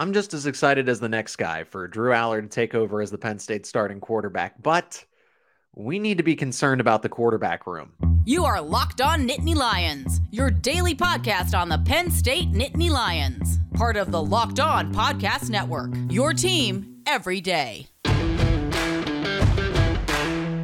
I'm just as excited as the next guy for Drew Allar to take over as the Penn State starting quarterback, but we need to be concerned about the quarterback room. You are Locked On Nittany Lions, your daily podcast on the Penn State Nittany Lions, part of the Locked On Podcast Network. Your team every day.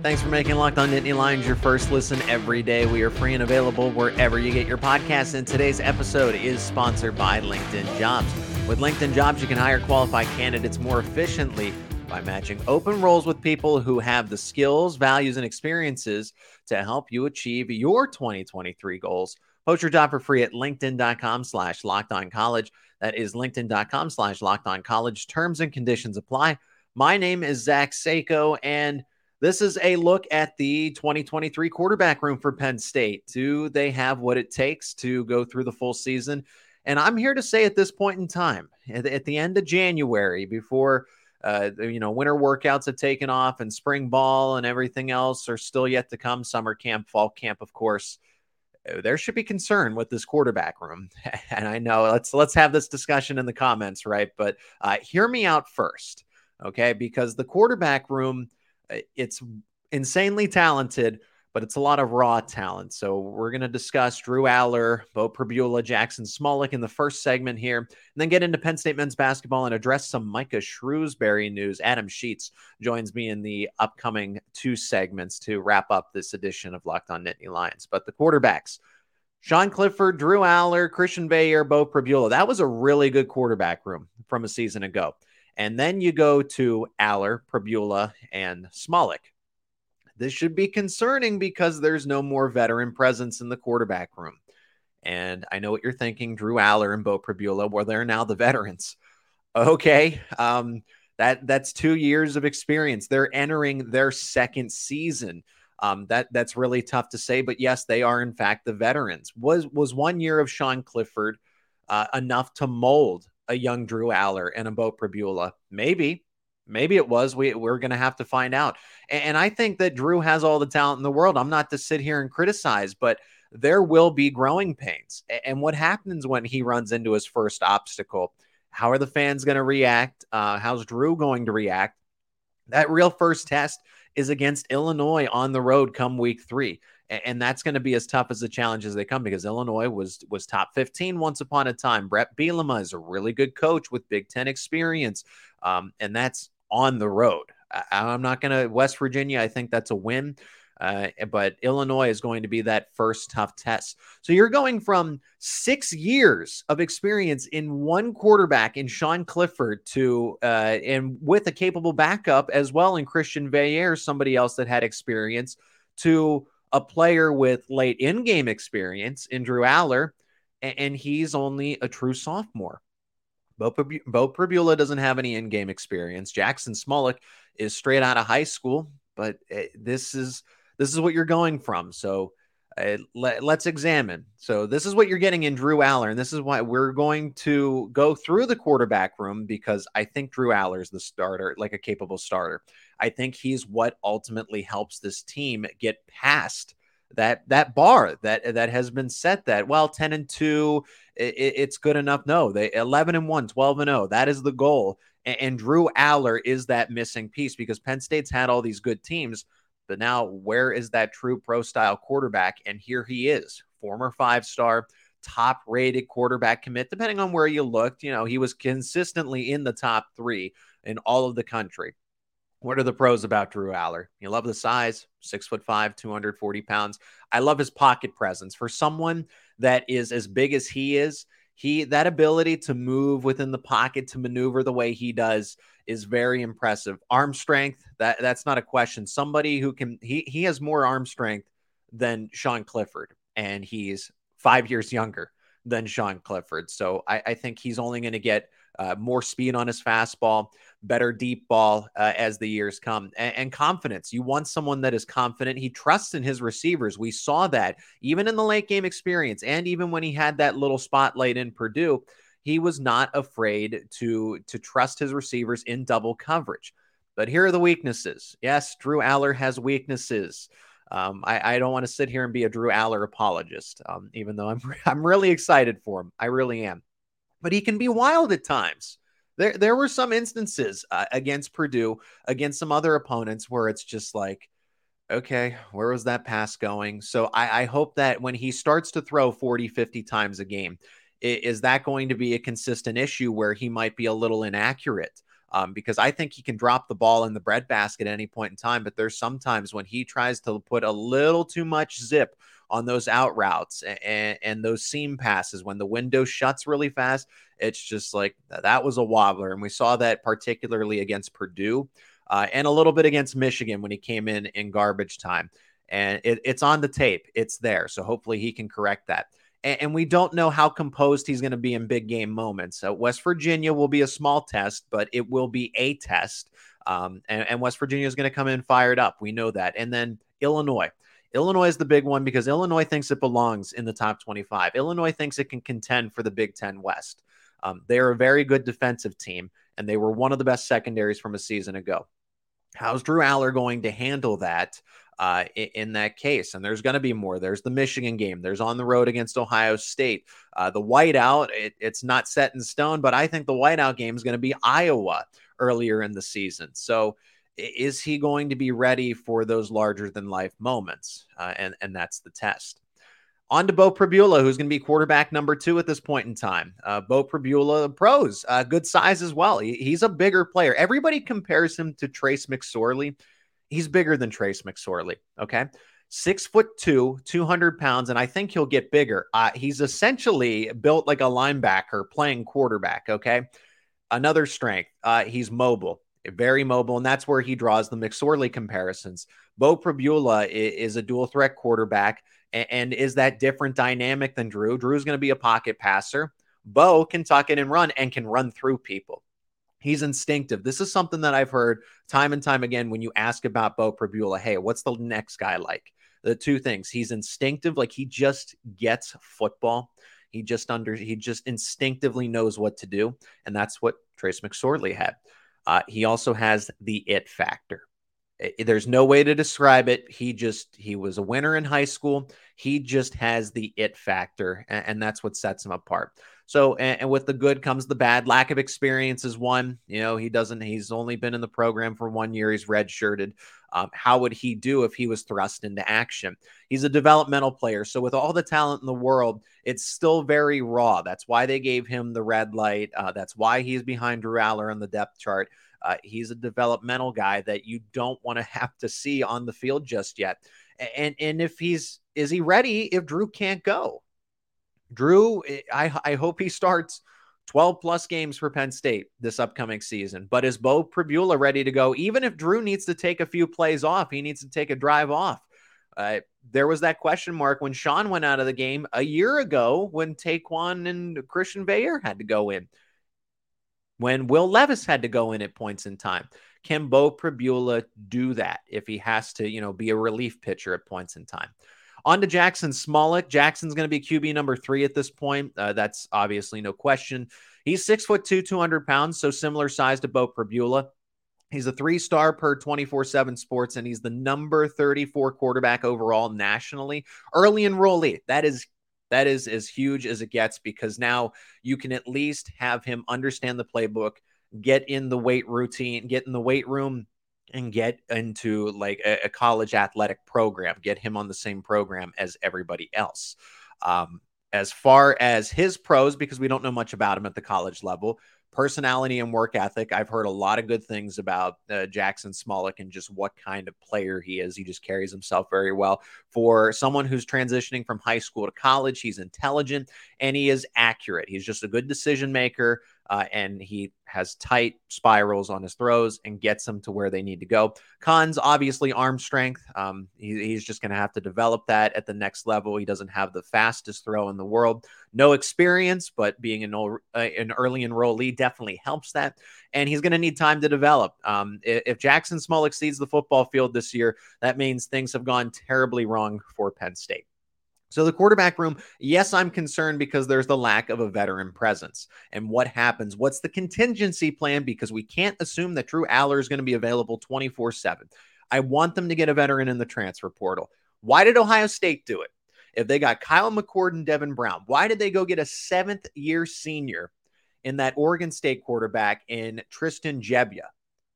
Thanks for making Locked On Nittany Lions your first listen every day. We are free and available wherever you get your podcasts. And today's episode is sponsored by LinkedIn Jobs. With LinkedIn Jobs, you can hire qualified candidates more efficiently by matching open roles with people who have the skills, values, and experiences to help you achieve your 2023 goals. Post your job for free at linkedin.com slash locked on college. That is linkedin.com slash locked on college. Terms and conditions apply. My name is Zach Seiko, and this is a look at the 2023 quarterback room for Penn State. Do they have what it takes to go through the full season? And I'm here to say at this point in time, at the end of January, before uh, you know, winter workouts have taken off and spring ball and everything else are still yet to come. Summer camp, fall camp, of course. Uh, there should be concern with this quarterback room, and I know let's let's have this discussion in the comments, right? But uh, hear me out first, okay? Because the quarterback room, uh, it's insanely talented, but it's a lot of raw talent. So we're going to discuss Drew Allar, Beau Pribula, Jackson Smolik in the first segment here, and then get into Penn State men's basketball and address some Micah Shrewsberry news. Adam Sheets joins me in the upcoming two segments to wrap up this edition of Locked On Nittany Lions. But the quarterbacks, Sean Clifford, Drew Allar, Christian Veilleux, Beau Pribula. That was a really good quarterback room from a season ago. And then you go to Allar, Pribula, and Smolik. This should be concerning because there's no more veteran presence in the quarterback room. And I know what you're thinking, Drew Allar and Beau Pribula, where they're now the veterans. Okay. Um, that that's two years of experience. They're entering their second season. Um, that that's really tough to say, but yes, they are in fact the veterans. Was was one year of Sean Clifford uh, enough to mold a young Drew Allar and a Beau Pribula? Maybe, Maybe it was. We we're going to have to find out. And, and I think that Drew has all the talent in the world. I'm not to sit here and criticize, but there will be growing pains. And what happens when he runs into his first obstacle? How are the fans going to react? Uh, how's Drew going to react? That real first test is against Illinois on the road come week three. And that's going to be as tough as the challenge as they come because Illinois was was top 15 once upon a time. Brett Bielema is a really good coach with Big Ten experience. Um, and that's on the road. I, am not going to West Virginia. I think that's a win. Uh, but Illinois is going to be that first tough test. So you're going from six years of experience in one quarterback in Sean Clifford to, uh, and with a capable backup as well in Christian Veilleux, somebody else that had experience, to a player with late in game experience in Drew Allar, and, and he's only a true sophomore. Beau, Beau Pribula doesn't have any in-game experience. Jackson Smolik is straight out of high school, but eh, this is this is what you're going from. So uh, let, us examine. So this is what you're getting in Drew Allar, and this is why we're going to go through the quarterback room because I think Drew Allar is the starter, like a capable starter. I think he's what ultimately helps this team get past that that bar that that has been set that well 10 and 2 it, it's good enough no they 11 and 1 12 and 0 that is the goal and, and drew Allar is that missing piece because penn state's had all these good teams but now where is that true pro style quarterback and here he is former five star top rated quarterback commit depending on where you looked you know he was consistently in the top three in all of the country what are the pros about Drew Allar? You love the size, six foot five, 240 pounds. I love his pocket presence. For someone that is as big as he is, he that ability to move within the pocket to maneuver the way he does is very impressive. Arm strength, that that's not a question. Somebody who can he he has more arm strength than Sean Clifford, and he's five years younger than Sean Clifford. So I, I think he's only going to get uh, more speed on his fastball, better deep ball uh, as the years come, and, and, confidence. You want someone that is confident. He trusts in his receivers. We saw that even in the late game experience, and even when he had that little spotlight in Purdue, he was not afraid to to trust his receivers in double coverage. But here are the weaknesses. Yes, Drew Allar has weaknesses. Um, I, I, don't want to sit here and be a Drew Allar apologist, um, even though I'm I'm really excited for him. I really am but he can be wild at times. there there were some instances uh, against Purdue, against some other opponents where it's just like, okay, where was that pass going? So I, I hope that when he starts to throw 40, 50 times a game, is that going to be a consistent issue where he might be a little inaccurate? Um, because I think he can drop the ball in the breadbasket at any point in time, but there's sometimes when he tries to put a little too much zip on those out routes and, and those seam passes when the window shuts really fast. It's just like that was a wobbler. And we saw that particularly against Purdue uh, and a little bit against Michigan when he came in in garbage time. And it, it's on the tape, it's there. So hopefully he can correct that. And, we don't know how composed he's going to be in big game moments. So West Virginia will be a small test, but it will be a test. Um, and, and West Virginia is going to come in fired up. We know that. And then Illinois. Illinois is the big one because Illinois thinks it belongs in the top 25. Illinois thinks it can contend for the Big Ten West. Um, they are a very good defensive team, and they were one of the best secondaries from a season ago. How's Drew Allar going to handle that uh, in, in, that case? And there's going to be more. There's the Michigan game. There's on the road against Ohio State. Uh, the whiteout, it, it's not set in stone, but I think the whiteout game is going to be Iowa earlier in the season. So is he going to be ready for those larger than life moments? Uh, and, and that's the test. On to Beau Pribula, who's going to be quarterback number two at this point in time. Uh, Beau Pribula, pros, uh, good size as well. He, he's a bigger player. Everybody compares him to Trace McSorley. He's bigger than Trace McSorley. Okay. Six foot two, 200 pounds, and I think he'll get bigger. Uh, he's essentially built like a linebacker playing quarterback. Okay. Another strength, uh, he's mobile very mobile, and that's where he draws the McSorley comparisons. Beau Pribula is a dual threat quarterback and is that different dynamic than Drew. Drew's going to be a pocket passer. Beau can tuck it and run and can run through people. He's instinctive. This is something that I've heard time and time again when you ask about Beau Pribula. Hey, what's the next guy like? The two things. He's instinctive, like he just gets football. He just under he just instinctively knows what to do, and that's what Trace McSorley had. Uh, he also has the it factor. There's no way to describe it. He just, he was a winner in high school. He just has the it factor, and, and that's what sets him apart. So, and, and, with the good comes the bad. Lack of experience is one. You know, he doesn't, he's only been in the program for one year. He's redshirted. Um, how would he do if he was thrust into action? He's a developmental player. So, with all the talent in the world, it's still very raw. That's why they gave him the red light. Uh, that's why he's behind Drew Allar on the depth chart. Uh, he's a developmental guy that you don't want to have to see on the field just yet. And and if he's is he ready if Drew can't go? Drew, eh, I I hope he starts 12 plus games for Penn State this upcoming season. But is Beau Pribula ready to go? Even if Drew needs to take a few plays off, he needs to take a drive off. Uh, there was that question mark when Sean went out of the game a year ago when Ta'Quan and Christian Bayer had to go in when Will Levis had to go in at points in time. Can Beau Pribula do that if he has to, you know, be a relief pitcher at points in time? On to Jackson Smolik. Jackson's going to be QB number three at this point. Uh, that's obviously no question. He's six foot two, 200 pounds, so similar size to Beau Pribula. He's a three star per 24 7 sports, and he's the number 34 quarterback overall nationally. Early enrollee. That is that is as huge as it gets because now you can at least have him understand the playbook, get in the weight routine, get in the weight room, and get into like a, a college athletic program, get him on the same program as everybody else. Um, as far as his pros, because we don't know much about him at the college level, personality and work ethic. I've heard a lot of good things about uh, Jackson Smolik and just what kind of player he is. He just carries himself very well. For someone who's transitioning from high school to college, he's intelligent and he is accurate. He's just a good decision maker uh, and he has tight spirals on his throws and gets them to where they need to go. Cons, obviously, arm strength. Um, he, he's just going to have to develop that at the next level. He doesn't have the fastest throw in the world. No experience, but being an, uh, an early enrollee definitely helps that. And he's going to need time to develop. Um, if, if Jackson Smolik sees the football field this year, that means things have gone terribly wrong for Penn State. So, the quarterback room, yes, I'm concerned because there's the lack of a veteran presence. And what happens? What's the contingency plan? Because we can't assume that Drew Allar is going to be available 24 7. I want them to get a veteran in the transfer portal. Why did Ohio State do it? If they got Kyle McCord and Devin Brown, why did they go get a seventh year senior in that Oregon State quarterback in Tristan Gebbia.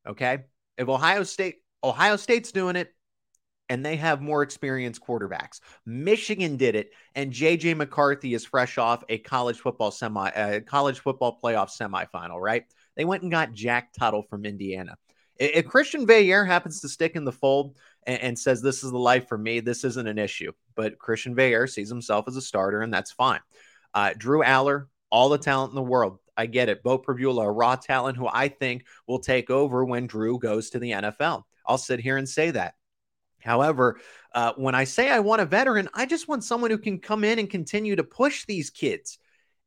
Okay. If Ohio State, Ohio State's doing it, and they have more experienced quarterbacks. Michigan did it, and JJ McCarthy is fresh off a college football semi, college football playoff semifinal. Right? They went and got Jack Tuttle from Indiana. If Christian Veilleux happens to stick in the fold and, and, says this is the life for me, this isn't an issue. But Christian Veilleux sees himself as a starter, and that's fine. Uh, Drew Allar, all the talent in the world. I get it. Beau Pribula, a raw talent who I think will take over when Drew goes to the NFL. I'll sit here and say that. However, uh, when I say I want a veteran, I just want someone who can come in and continue to push these kids,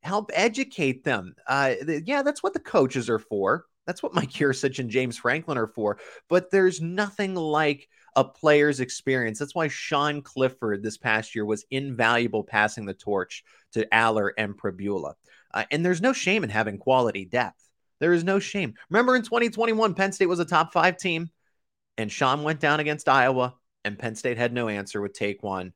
help educate them. Uh, yeah, that's what the coaches are for. That's what Mike Yurcich and James Franklin are for. But there's nothing like a player's experience. That's why Sean Clifford this past year was invaluable passing the torch to Allar and Pribula. Uh, and there's no shame in having quality depth. There is no shame. Remember in 2021, Penn State was a top five team, and Sean went down against Iowa, and Penn State had no answer with Ta'Quan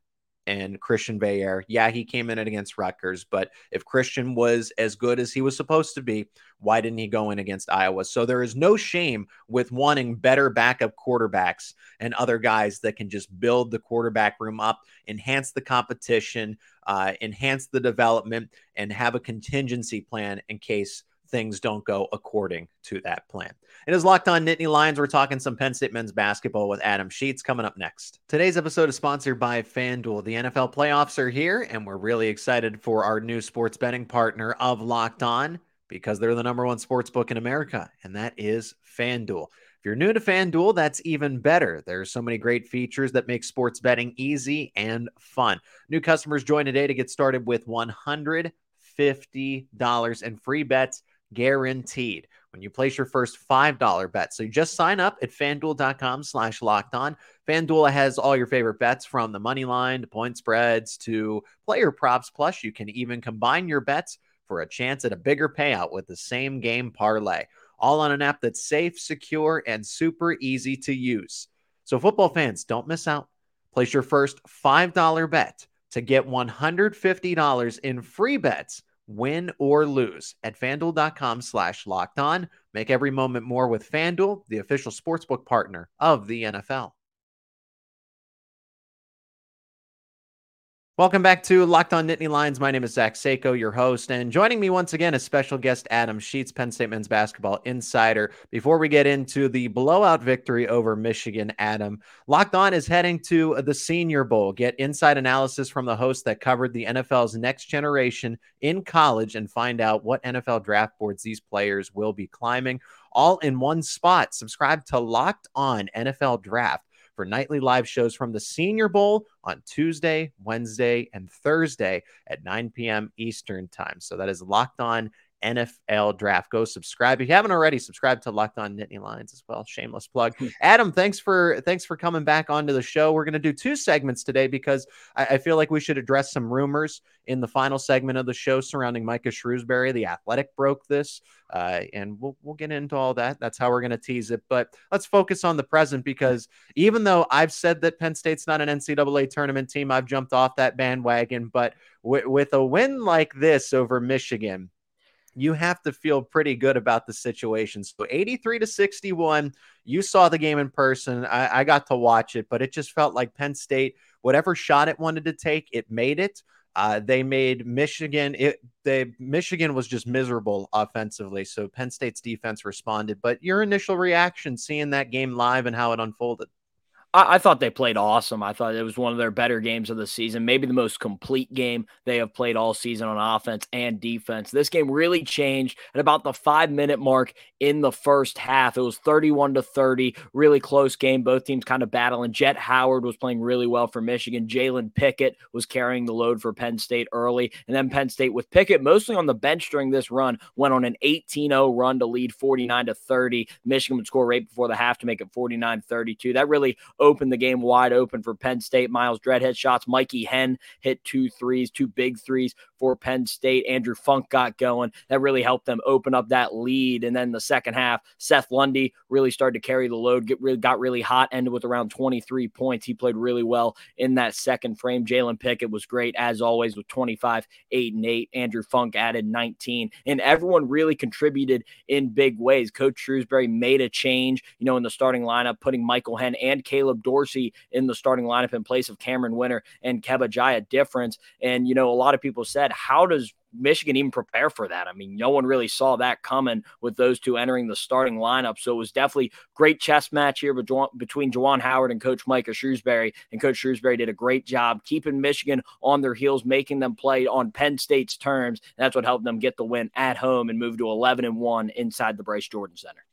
and Christian Veilleux. Yeah, he came in it against Rutgers, but if Christian was as good as he was supposed to be, why didn't he go in against Iowa? So there is no shame with wanting better backup quarterbacks and other guys that can just build the quarterback room up, enhance the competition, uh, enhance the development, and have a contingency plan in case things don't go according to that plan. It is Locked On Nittany Lions. We're talking some Penn State men's basketball with Adam Sheets coming up next. Today's episode is sponsored by FanDuel. The NFL playoffs are here, and we're really excited for our new sports betting partner of Locked On because they're the number one sports book in America, and that is FanDuel. If you're new to FanDuel, that's even better. There's so many great features that make sports betting easy and fun. New customers join today to get started with $150 in free bets guaranteed when you place your first $5 bet. So you just sign up at fanduel.com slash locked on. FanDuel has all your favorite bets from the money line to point spreads to player props. Plus, you can even combine your bets for a chance at a bigger payout with the same game parlay, all on an app that's safe, secure, and super easy to use. So, football fans, don't miss out. Place your first $5 bet to get $150 in free bets win or lose at fanduel.com slash locked on. Make every moment more with Fanduel, the official sportsbook partner of the NFL. Welcome back to Locked On Nittany Lions. My name is Zach Seiko, your host, and joining me once again is special guest Adam Sheets, Penn State men's basketball insider. Before we get into the blowout victory over Michigan, Adam, Locked On is heading to the Senior Bowl. Get inside analysis from the host that covered the NFL's next generation in college and find out what NFL draft boards these players will be climbing all in one spot. Subscribe to Locked On NFL Draft for nightly live shows from the Senior Bowl on Tuesday, Wednesday, and Thursday at 9 p.m. Eastern Time. So that is locked on NFL draft. Go subscribe. If you haven't already, subscribe to Locked On Nittany Lions as well. Shameless plug. Adam, thanks for thanks for coming back onto the show. We're gonna do two segments today because I, I, feel like we should address some rumors in the final segment of the show surrounding Micah Shrewsberry. The Athletic broke this, uh, and we'll we'll get into all that. That's how we're gonna tease it. But let's focus on the present because even though I've said that Penn State's not an NCAA tournament team, I've jumped off that bandwagon. But w- with a win like this over Michigan you have to feel pretty good about the situation. So 83 to 61, you saw the game in person. I, I, got to watch it, but it just felt like Penn State, whatever shot it wanted to take, it made it. Uh, they made Michigan. It they Michigan was just miserable offensively. So Penn State's defense responded. But your initial reaction, seeing that game live and how it unfolded. I, I, thought they played awesome. I thought it was one of their better games of the season, maybe the most complete game they have played all season on offense and defense. This game really changed at about the five minute mark in the first half. It was 31 to 30, really close game. Both teams kind of battling. Jett Howard was playing really well for Michigan. Jalen Pickett was carrying the load for Penn State early. And then Penn State with Pickett mostly on the bench during this run went on an 18 0 run to lead 49 to 30. Michigan would score right before the half to make it 49 32. That really opened the game wide open for Penn State. Myles Dread hit shots. Mikey Henn hit two threes, two big threes for Penn State. Andrew Funk got going. That really helped them open up that lead. And then the second half, Seth Lundy really started to carry the load, get really got really hot, ended with around 23 points. He played really well in that second frame. Jalen Pickett was great as always with 25, 8, and 8. Andrew Funk added 19. And everyone really contributed in big ways. Coach Shrewsberry made a change, you know, in the starting lineup, putting Michael Henn and Caleb Dorsey in the starting lineup in place of Cameron Wynter and Kebba Njie difference. And, you know, a lot of people said, how does Michigan even prepare for that? I mean, no one really saw that coming with those two entering the starting lineup. So it was definitely great chess match here between Juwan Howard and Coach Micah Shrewsberry. And Coach Shrewsberry did a great job keeping Michigan on their heels, making them play on Penn State's terms. And that's what helped them get the win at home and move to 11 and 1 inside the Bryce Jordan Center.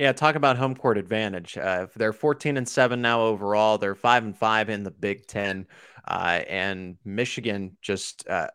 Yeah, talk about home court advantage. Uh, they're 14 and 7 now overall. They're 5 and 5 in the Big 10. Uh, and Michigan just uh,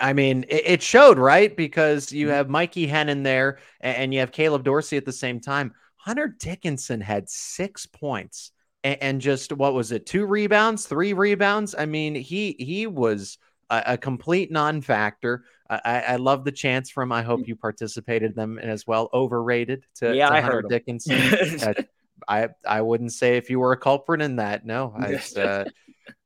I mean, it showed, right? Because you mm-hmm. have Mikey Henn there and you have Caleb Dorsey at the same time. Hunter Dickinson had six points and just what was it? Two rebounds, three rebounds. I mean, he he was a, a complete non-factor. I, I, love the chance from. I hope mm. you participated them as well. Overrated to, yeah, to I Hunter heard Dickinson. uh, I I wouldn't say if you were a culprit in that. No, I, uh,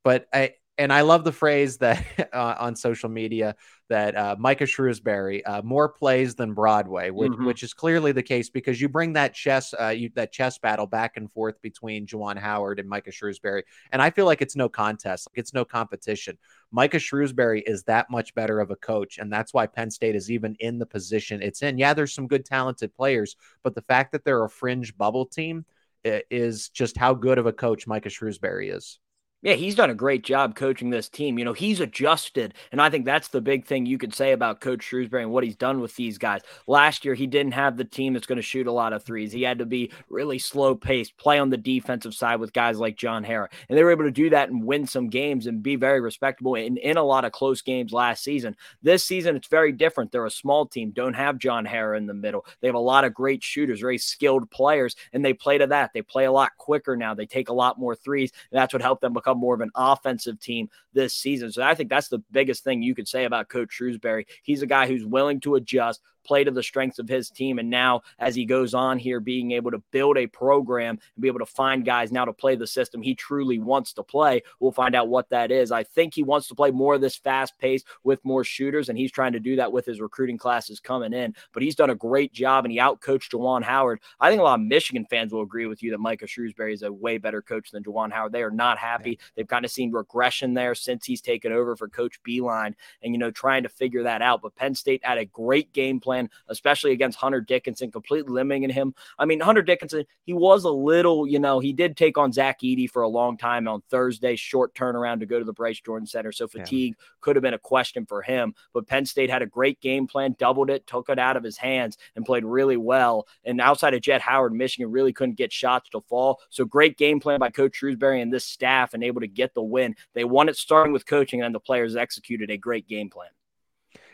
but I and I love the phrase that uh, on social media that uh, Micah Shrewsberry uh, more plays than Broadway, which, mm-hmm. which is clearly the case because you bring that chess uh, you, that chess battle back and forth between Juwan Howard and Micah Shrewsberry, and I feel like it's no contest, like it's no competition. Micah Shrewsberry is that much better of a coach, and that's why Penn State is even in the position it's in. Yeah, there's some good talented players, but the fact that they're a fringe bubble team is just how good of a coach Micah Shrewsberry is. Yeah, he's done a great job coaching this team. You know, he's adjusted. And I think that's the big thing you could say about Coach Shrewsberry and what he's done with these guys. Last year, he didn't have the team that's going to shoot a lot of threes. He had to be really slow paced, play on the defensive side with guys like John Harrar. And they were able to do that and win some games and be very respectable in, in a lot of close games last season. This season, it's very different. They're a small team, don't have John Harrar in the middle. They have a lot of great shooters, very skilled players, and they play to that. They play a lot quicker now. They take a lot more threes. And that's what helped them become more of an offensive team this season. So I think that's the biggest thing you could say about Coach Shrewsberry. He's a guy who's willing to adjust, play to the strengths of his team. And now, as he goes on here, being able to build a program and be able to find guys now to play the system he truly wants to play. We'll find out what that is. I think he wants to play more of this fast pace with more shooters, and he's trying to do that with his recruiting classes coming in. But he's done a great job, and he outcoached Juwan Howard. I think a lot of Michigan fans will agree with you that Micah Shrewsberry is a way better coach than Juwan Howard. They are not happy. They've kind of seen regression there since he's taken over for Coach Beilein, and you know trying to figure that out. But Penn State had a great game plan plan, especially against Hunter Dickinson, completely limiting him. I mean, Hunter Dickinson, he was a little, you know, he did take on Zach Edey for a long time on Thursday, short turnaround to go to the Bryce Jordan Center. So fatigue yeah. could have been a question for him. But Penn State had a great game plan, doubled it, took it out of his hands, and played really well. And outside of Jett Howard, Michigan really couldn't get shots to fall. So great game plan by Coach Shrewsberry and this staff and able to get the win. They won it starting with coaching, and the players executed a great game plan.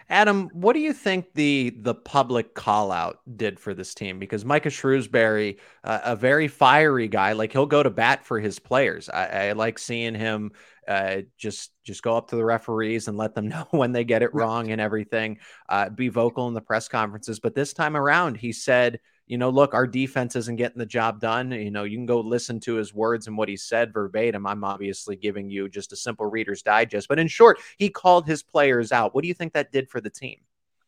Adam, what do you think the the public call out did for this team? Because Micah Shrewsberry, uh, a very fiery guy, like he'll go to bat for his players. I, I like seeing him uh, just just go up to the referees and let them know when they get it wrong and everything. Uh, be vocal in the press conferences, but this time around, he said you know, look, our defense isn't getting the job done. You know, you can go listen to his words and what he said verbatim. I'm obviously giving you just a simple reader's digest, but in short, he called his players out. What do you think that did for the team?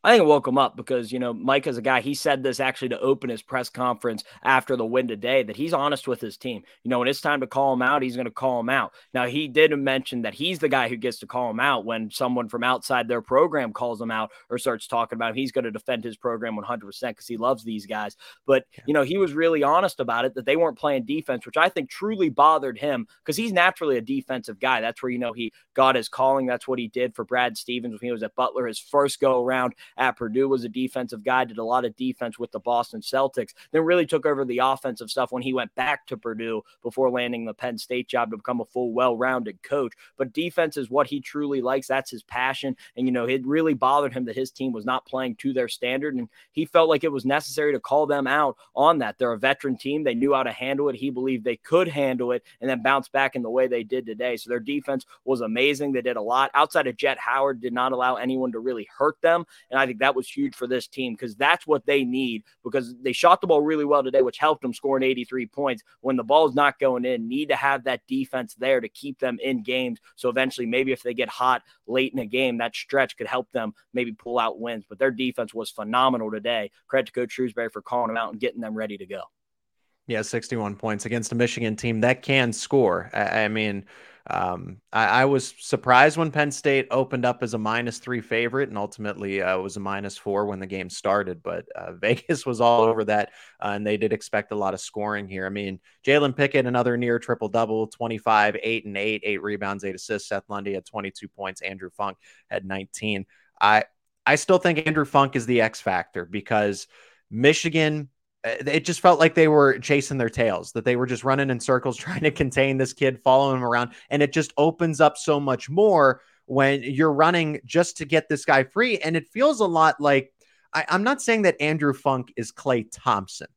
I think it woke him up because, you know, Mike is a guy, he said this actually to open his press conference after the win today that he's honest with his team. You know, when it's time to call him out, he's going to call him out. Now, he did mention that he's the guy who gets to call him out when someone from outside their program calls him out or starts talking about him. He's going to defend his program 100% because he loves these guys. But, you know, he was really honest about it that they weren't playing defense, which I think truly bothered him because he's naturally a defensive guy. That's where, you know, he got his calling. That's what he did for Brad Stevens when he was at Butler his first go around at Purdue, was a defensive guy, did a lot of defense with the Boston Celtics, then really took over the offensive stuff when he went back to Purdue before landing the Penn State job to become a full, well rounded coach. But defense is what he truly likes. That's his passion. And, you know, it really bothered him that his team was not playing to their standard. And he felt like it was necessary to call them out on that. They're a veteran team. They knew how to handle it. He believed they could handle it and then bounce back in the way they did today. So their defense was amazing. They did a lot outside of Jett Howard, did not allow anyone to really hurt them. And I think that was huge for this team because that's what they need because they shot the ball really well today, which helped them scoring 83 points. When the ball's not going in, need to have that defense there to keep them in games. So eventually, maybe if they get hot late in a game, that stretch could help them maybe pull out wins. But their defense was phenomenal today. Credit to Coach Shrewsberry for calling them out and getting them ready to go. Yeah, 61 points against a Michigan team that can score. I, I mean, um, I, I, was surprised when Penn State opened up as a minus three favorite and ultimately uh, was a minus four when the game started. But uh, Vegas was all over that, uh, and they did expect a lot of scoring here. I mean, Jalen Pickett, another near triple double 25, 8 and 8, eight rebounds, eight assists. Seth Lundy had 22 points. Andrew Funk had 19. I, I still think Andrew Funk is the X factor because Michigan Uh, it just felt like they were chasing their tails, that they were just running in circles trying to contain this kid, following him around. And it just opens up so much more when you're running just to get this guy free. And it feels a lot like I, am not saying that Andrew Funk is Klay Thompson,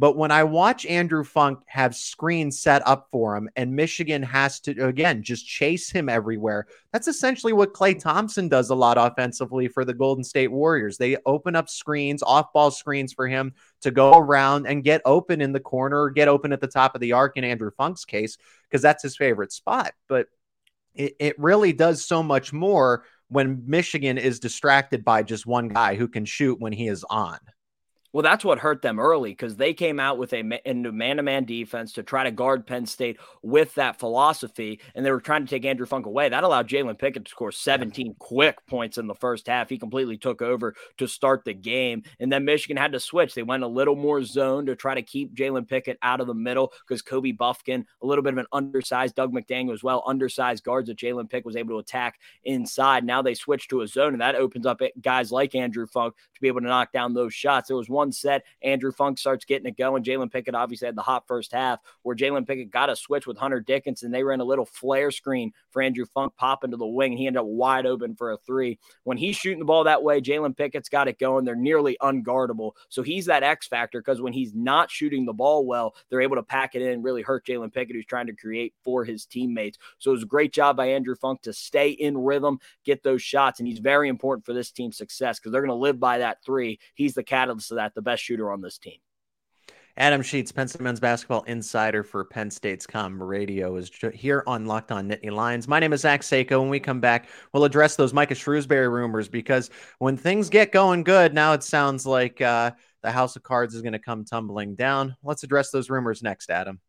but when I watch Andrew Funk have screens set up for him and Michigan has to, again, just chase him everywhere, that's essentially what Klay Thompson does a lot offensively for the Golden State Warriors. They open up screens, off ball screens for him to go around and get open in the corner or get open at the top of the arc in Andrew Funk's case, because that's his favorite spot. But it, it really does so much more when Michigan is distracted by just one guy who can shoot when he is on. Well, that's what hurt them early because they came out with a man to man defense to try to guard Penn State with that philosophy, and they were trying to take Andrew Funk away. That allowed Jalen Pickett to score 17 quick points in the first half. He completely took over to start the game, and then Michigan had to switch. They went a little more zone to try to keep Jalen Pickett out of the middle because Kobe Bufkin, a little bit of an undersized Dug McDaniel as well, undersized guards that Jalen Pickett was able to attack inside. Now they switched to a zone, and that opens up eh, guys like Andrew Funk to be able to knock down those shots. There was one one set. Andrew Funk starts getting it going. Jalen Pickett obviously had the hot first half where Jalen Pickett got a switch with Hunter Dickinson. They ran a little flare screen for Andrew Funk pop into the wing. He ended up wide open for a three. When he's shooting the ball that way, Jalen Pickett's got it going. They're nearly unguardable. So he's that X factor because when he's not shooting the ball well, they're able to pack it in and really hurt Jalen Pickett, who's trying to create for his teammates. So it was a great job by Andrew Funk to stay in rhythm, get those shots. And he's very important for this team's success because they're going to live by that three. He's the catalyst of that, the best shooter on this team. Adam Sheets, Penn State men's basketball insider for Penn State's Com Radio, is here on Locked On Nittany Lions. My name is Zach Seiko. When we come back, we'll address those Micah Shrewsberry rumors because when things get going good, now it sounds like uh, the House of Cards is going to come tumbling down. Let's address those rumors next, Adam.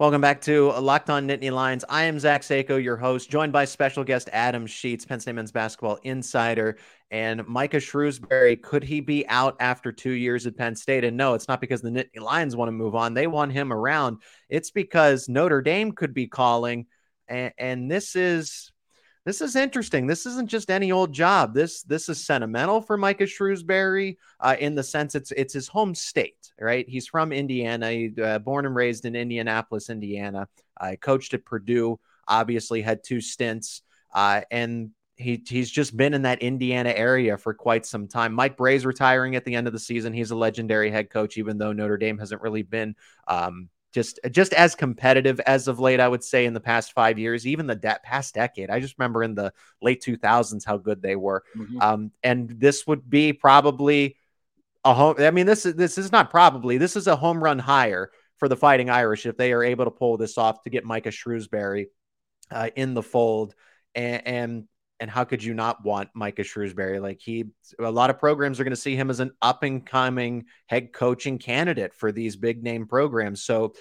Welcome back to Locked On Nittany Lions. I am Zach Seiko, your host, joined by special guest Adam Sheets, Penn State men's basketball insider, and Micah Shrewsberry. Could he be out after two years at Penn State? And no, it's not because the Nittany Lions want to move on; they want him around. It's because Notre Dame could be calling, and, and this is this is interesting. This isn't just any old job. This this is sentimental for Micah Shrewsberry uh, in the sense it's it's his home state, right? He's from Indiana, he, uh, born and raised in Indianapolis, Indiana. I uh, coached at Purdue. Obviously, had two stints, uh, and he he's just been in that Indiana area for quite some time. Mike Brey's retiring at the end of the season. He's a legendary head coach, even though Notre Dame hasn't really been um, just just as competitive as of late. I would say in the past five years, even the de- past decade. I just remember in the late two thousands how good they were. Mm-hmm. Um, and this would be probably a home. I mean, this is this is not probably this is a home run hire for the Fighting Irish if they are able to pull this off to get Micah Shrewsberry uh, in the fold. And, and and how could you not want Micah Shrewsberry? Like he, a lot of programs are going to see him as an up and coming head coaching candidate for these big name programs. So,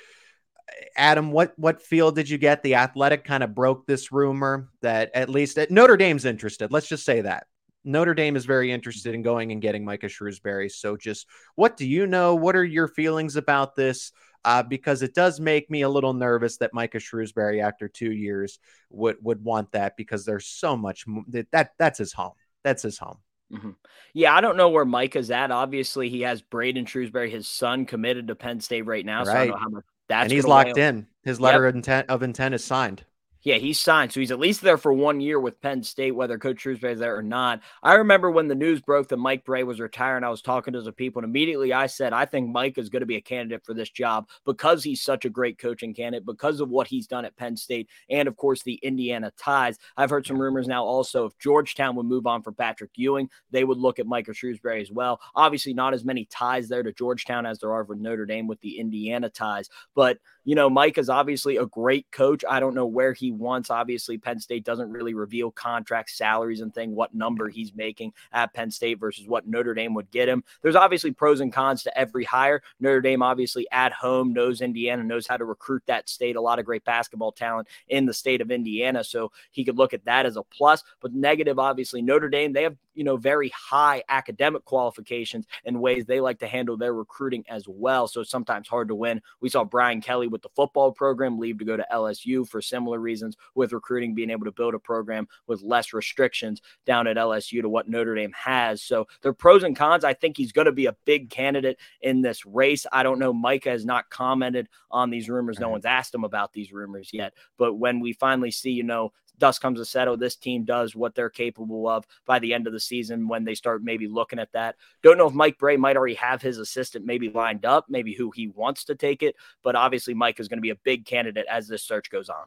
Adam, what what field did you get? The Athletic kind of broke this rumor that at least at Notre Dame's interested. Let's just say that Notre Dame is very interested in going and getting Micah Shrewsberry. So, just what do you know? What are your feelings about this? Uh, because it does make me a little nervous that Micah Shrewsberry, after two years, would would want that because there's so much that, that that's his home. That's his home. Mm-hmm. Yeah, I don't know where Micah's at. Obviously, he has Braden Shrewsberry, his son, committed to Penn State right now. Right. So I don't know how much that's and he's locked in. His letter yep. of intent of intent is signed. Yeah, he's signed. So he's at least there for one year with Penn State, whether Coach Shrewsberry is there or not. I remember when the news broke that Mike Brey was retiring, I was talking to some people, and immediately I said, I think Mike is going to be a candidate for this job because he's such a great coaching candidate, because of what he's done at Penn State, and of course, the Indiana ties. I've heard some rumors now also if Georgetown would move on for Patrick Ewing, they would look at Micah Shrewsberry as well. Obviously, not as many ties there to Georgetown as there are for Notre Dame with the Indiana ties. But, you know, Mike is obviously a great coach. I don't know where he wants, obviously Penn State doesn't really reveal contract salaries and thing, what number he's making at Penn State versus what Notre Dame would get him. There's obviously pros and cons to every hire. Notre Dame obviously at home knows Indiana, knows how to recruit that state, a lot of great basketball talent in the state of Indiana. So he could look at that as a plus. But negative, obviously, Notre Dame, they have, you know, very high academic qualifications and ways they like to handle their recruiting as well. So sometimes hard to win. We saw Brian Kelly with the football program leave to go to LSU for similar reasons with recruiting being able to build a program with less restrictions down at LSU to what Notre Dame has. So there are pros and cons. I think he's going to be a big candidate in this race. I don't know. Micah has not commented on these rumors. No one's asked him about these rumors yet. But when we finally see, you know, dust comes to settle, this team does what they're capable of by the end of the season when they start maybe looking at that. Don't know if Mike Brey might already have his assistant maybe lined up, maybe who he wants to take it. But obviously, Mike is going to be a big candidate as this search goes on.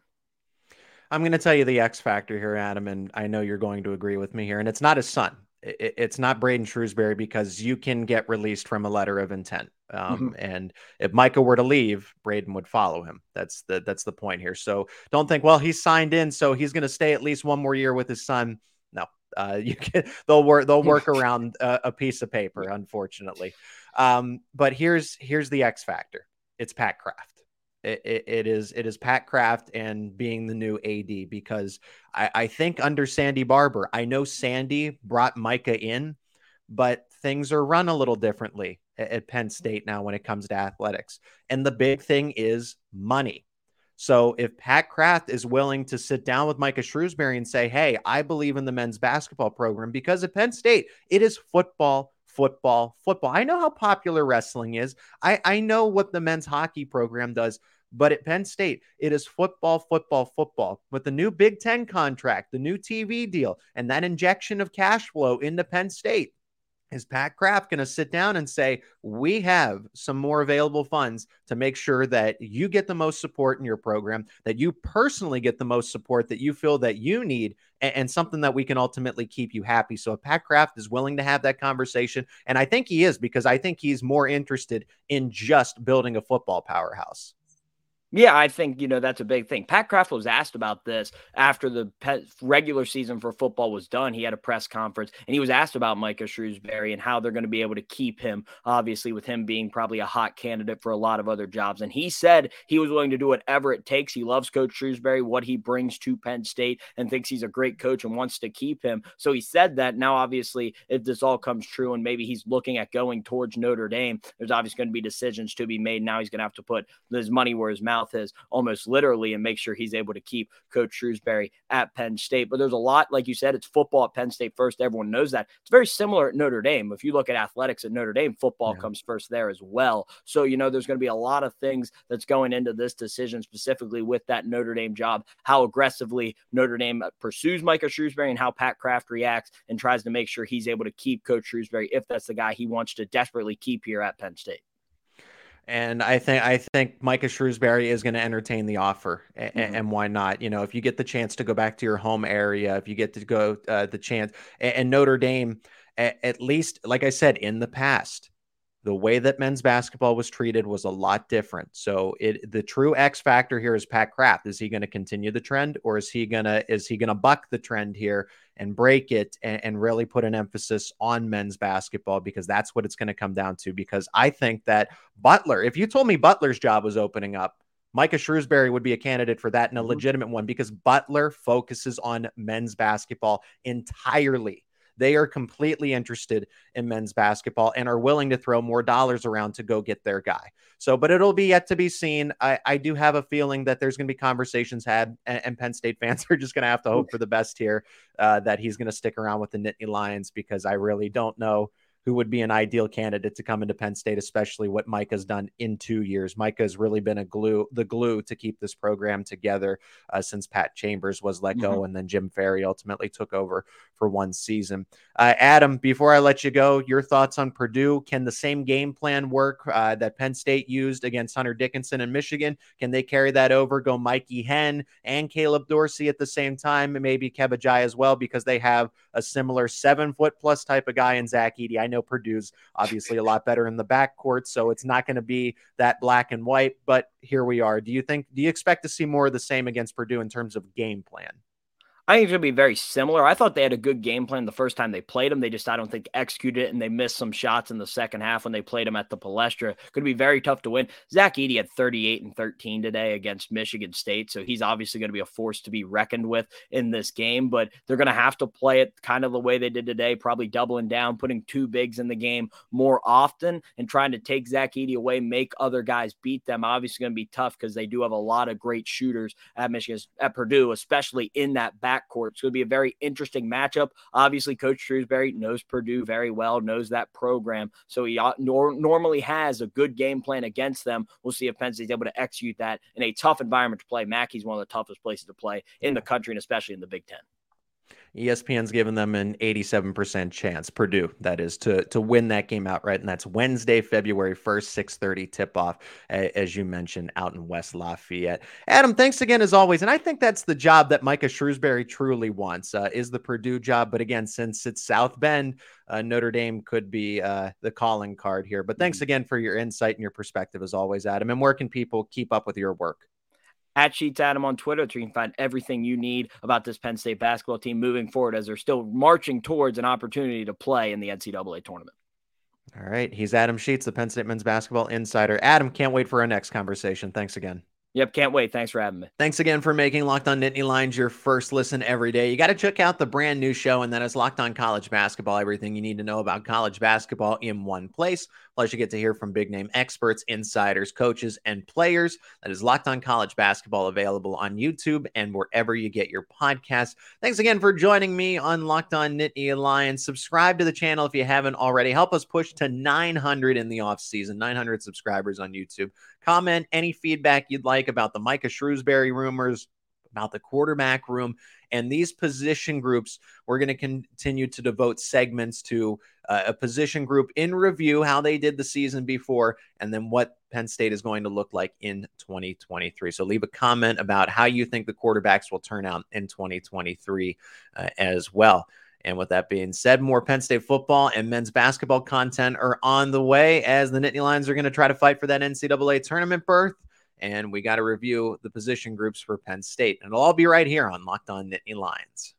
I'm going to tell you the X factor here, Adam, and I know you're going to agree with me here. And it's not his son. It's not Braden Shrewsberry because you can get released from a letter of intent. Um, mm-hmm. And if Micah were to leave, Braden would follow him. That's the that's the point here. So don't think, well, he's signed in, so he's going to stay at least one more year with his son. No, uh, you can. They'll work. They'll work around a, a, piece of paper, unfortunately. Um, but here's here's the X factor. It's Pat Kraft it, it is it is Pat Kraft and being the new AD because I, I think under Sandy Barbour, I know Sandy brought Micah in, but things are run a little differently at, at Penn mm-hmm. State now when it comes to athletics. And the big thing is money. So if Pat Kraft is willing to sit down with Micah Shrewsberry and say, "Hey, I believe in the men's basketball program because at Penn State it is football, football, football. I know how popular wrestling is. I I know what the men's hockey program does, but at Penn State, it is football, football, football. With the new Big Ten contract, the new TV deal, and that injection of cash flow into Penn State, is Pat Kraft going to sit down and say, We have some more available funds to make sure that you get the most support in your program, that you personally get the most support that you feel that you need, and, and something that we can ultimately keep you happy? So, if Pat Kraft is willing to have that conversation, and I think he is because I think he's more interested in just building a football powerhouse. Yeah, I think, you know, that's a big thing. Pat Kraft was asked about this after the regular season for football was done. He had a press conference and he was asked about Micah Shrewsberry and how they're going to be able to keep him, obviously, with him being probably a hot candidate for a lot of other jobs. And he said he was willing to do whatever it takes. He loves Coach Shrewsberry, what he brings to Penn State, and thinks he's a great coach and wants to keep him. So he said that. Now, obviously, if this all comes true and maybe he's looking at going towards Notre Dame, there's obviously going to be decisions to be made. Now he's going to have to put his money where his mouth mouth is almost literally and make sure he's able to keep Coach Shrewsberry at Penn State. But there's a lot, like you said, it's football at Penn State first. Everyone knows that. It's very similar at Notre Dame. If you look at athletics at Notre Dame, football yeah. comes first there as well. So, you know, there's going to be a lot of things that's going into this decision, specifically with that Notre Dame job, how aggressively Notre Dame pursues Micah Shrewsberry and how Pat Kraft reacts and tries to make sure he's able to keep Coach Shrewsberry if that's the guy he wants to desperately keep here at Penn State. And I think I think Micah Shrewsberry is going to entertain the offer, mm-hmm. and, why not? You know, if you get the chance to go back to your home area, if you get to go uh, the chance, and, and Notre Dame, at least, like I said in the past, the way that men's basketball was treated was a lot different. So it the true X factor here is Pat Kraft. Is he going to continue the trend or is he gonna is he gonna buck the trend here and break it and, and really put an emphasis on men's basketball because that's what it's going to come down to. Because I think that Butler, if you told me Butler's job was opening up, Micah Shrewsberry would be a candidate for that and a mm-hmm. legitimate one because Butler focuses on men's basketball entirely they are completely interested in men's basketball and are willing to throw more dollars around to go get their guy. So, but it'll be yet to be seen. I, I do have a feeling that there's going to be conversations had, and, and, Penn State fans are just going to have to hope for the best here uh, that he's going to stick around with the Nittany Lions because I really don't know who would be an ideal candidate to come into Penn State, especially what Mike has done in two years. Micah has really been a glue, the glue to keep this program together uh, since Pat Chambers was let go, mm-hmm. and then Jim Ferry ultimately took over for one season. Uh, Adam, before I let you go, your thoughts on Purdue? Can the same game plan work uh, that Penn State used against Hunter Dickinson in Michigan? Can they carry that over? Go Mikey Henn and Caleb Dorsey at the same time, and maybe Kebba Njie as well, because they have a similar seven foot plus type of guy in Zach Edey. I know know Purdue's obviously a lot better in the backcourt, so it's not going to be that black and white. But here we are. Do you think? Do you expect to see more of the same against Purdue in terms of game plan? I think it's going to be very similar. I thought they had a good game plan the first time they played them. They just, I don't think, executed it, and they missed some shots in the second half when they played them at the Palestra. To be very tough to win. Zach Edey had 38 and 13 today against Michigan State, so he's obviously going to be a force to be reckoned with in this game. But they're going to have to play it kind of the way they did today, probably doubling down, putting two bigs in the game more often, and trying to take Zach Edey away, make other guys beat them. Obviously, going to be tough because they do have a lot of great shooters at Michigan, at Purdue, especially in that back backcourt. It's going to be a very interesting matchup. Obviously, Coach Shrewsberry knows Purdue very well, knows that program. So he nor- normally has a good game plan against them. We'll see if Penn State's able to execute that in a tough environment to play. Mackey's one of the toughest places to play in the country and especially in the Big Ten. ESPN's given them an 87% chance, Purdue, that is, to to win that game outright. And that's Wednesday, February 1st, 6:30 tip-off, as you mentioned, out in West Lafayette. Adam, thanks again as always. And I think that's the job that Micah Shrewsberry truly wants, uh, is the Purdue job. But again, since it's South Bend, uh, Notre Dame could be uh, the calling card here. But thanks mm-hmm. again for your insight and your perspective as always, Adam. And where can people keep up with your work? At Sheets Adam on Twitter, so you can find everything you need about this Penn State basketball team moving forward as they're still marching towards an opportunity to play in the NCAA tournament. All right. He's Adam Sheets, the Penn State men's basketball insider. Adam, can't wait for our next conversation. Thanks again. Yep, can't wait. Thanks for having me. Thanks again for making Locked On Nittany Lions your first listen every day. You got to check out the brand new show, and that is Locked On College Basketball. Everything you need to know about college basketball in one place. Plus, you get to hear from big name experts, insiders, coaches, and players. That is Locked On College Basketball, available on YouTube and wherever you get your podcasts. Thanks again for joining me on Locked On Nittany Lions. Subscribe to the channel if you haven't already. Help us push to 900 in the off season, 900 subscribers on YouTube. Comment any feedback you'd like about the Micah Shrewsberry rumors, about the quarterback room, and these position groups. We're going to continue to devote segments to uh, a position group in review, how they did the season before, and then what Penn State is going to look like in 2023. So leave a comment about how you think the quarterbacks will turn out in 2023 uh, as well. And with that being said, more Penn State football and men's basketball content are on the way as the Nittany Lions are going to try to fight for that NCAA tournament berth. And we got to review the position groups for Penn State. And it'll all be right here on Locked On Nittany Lions.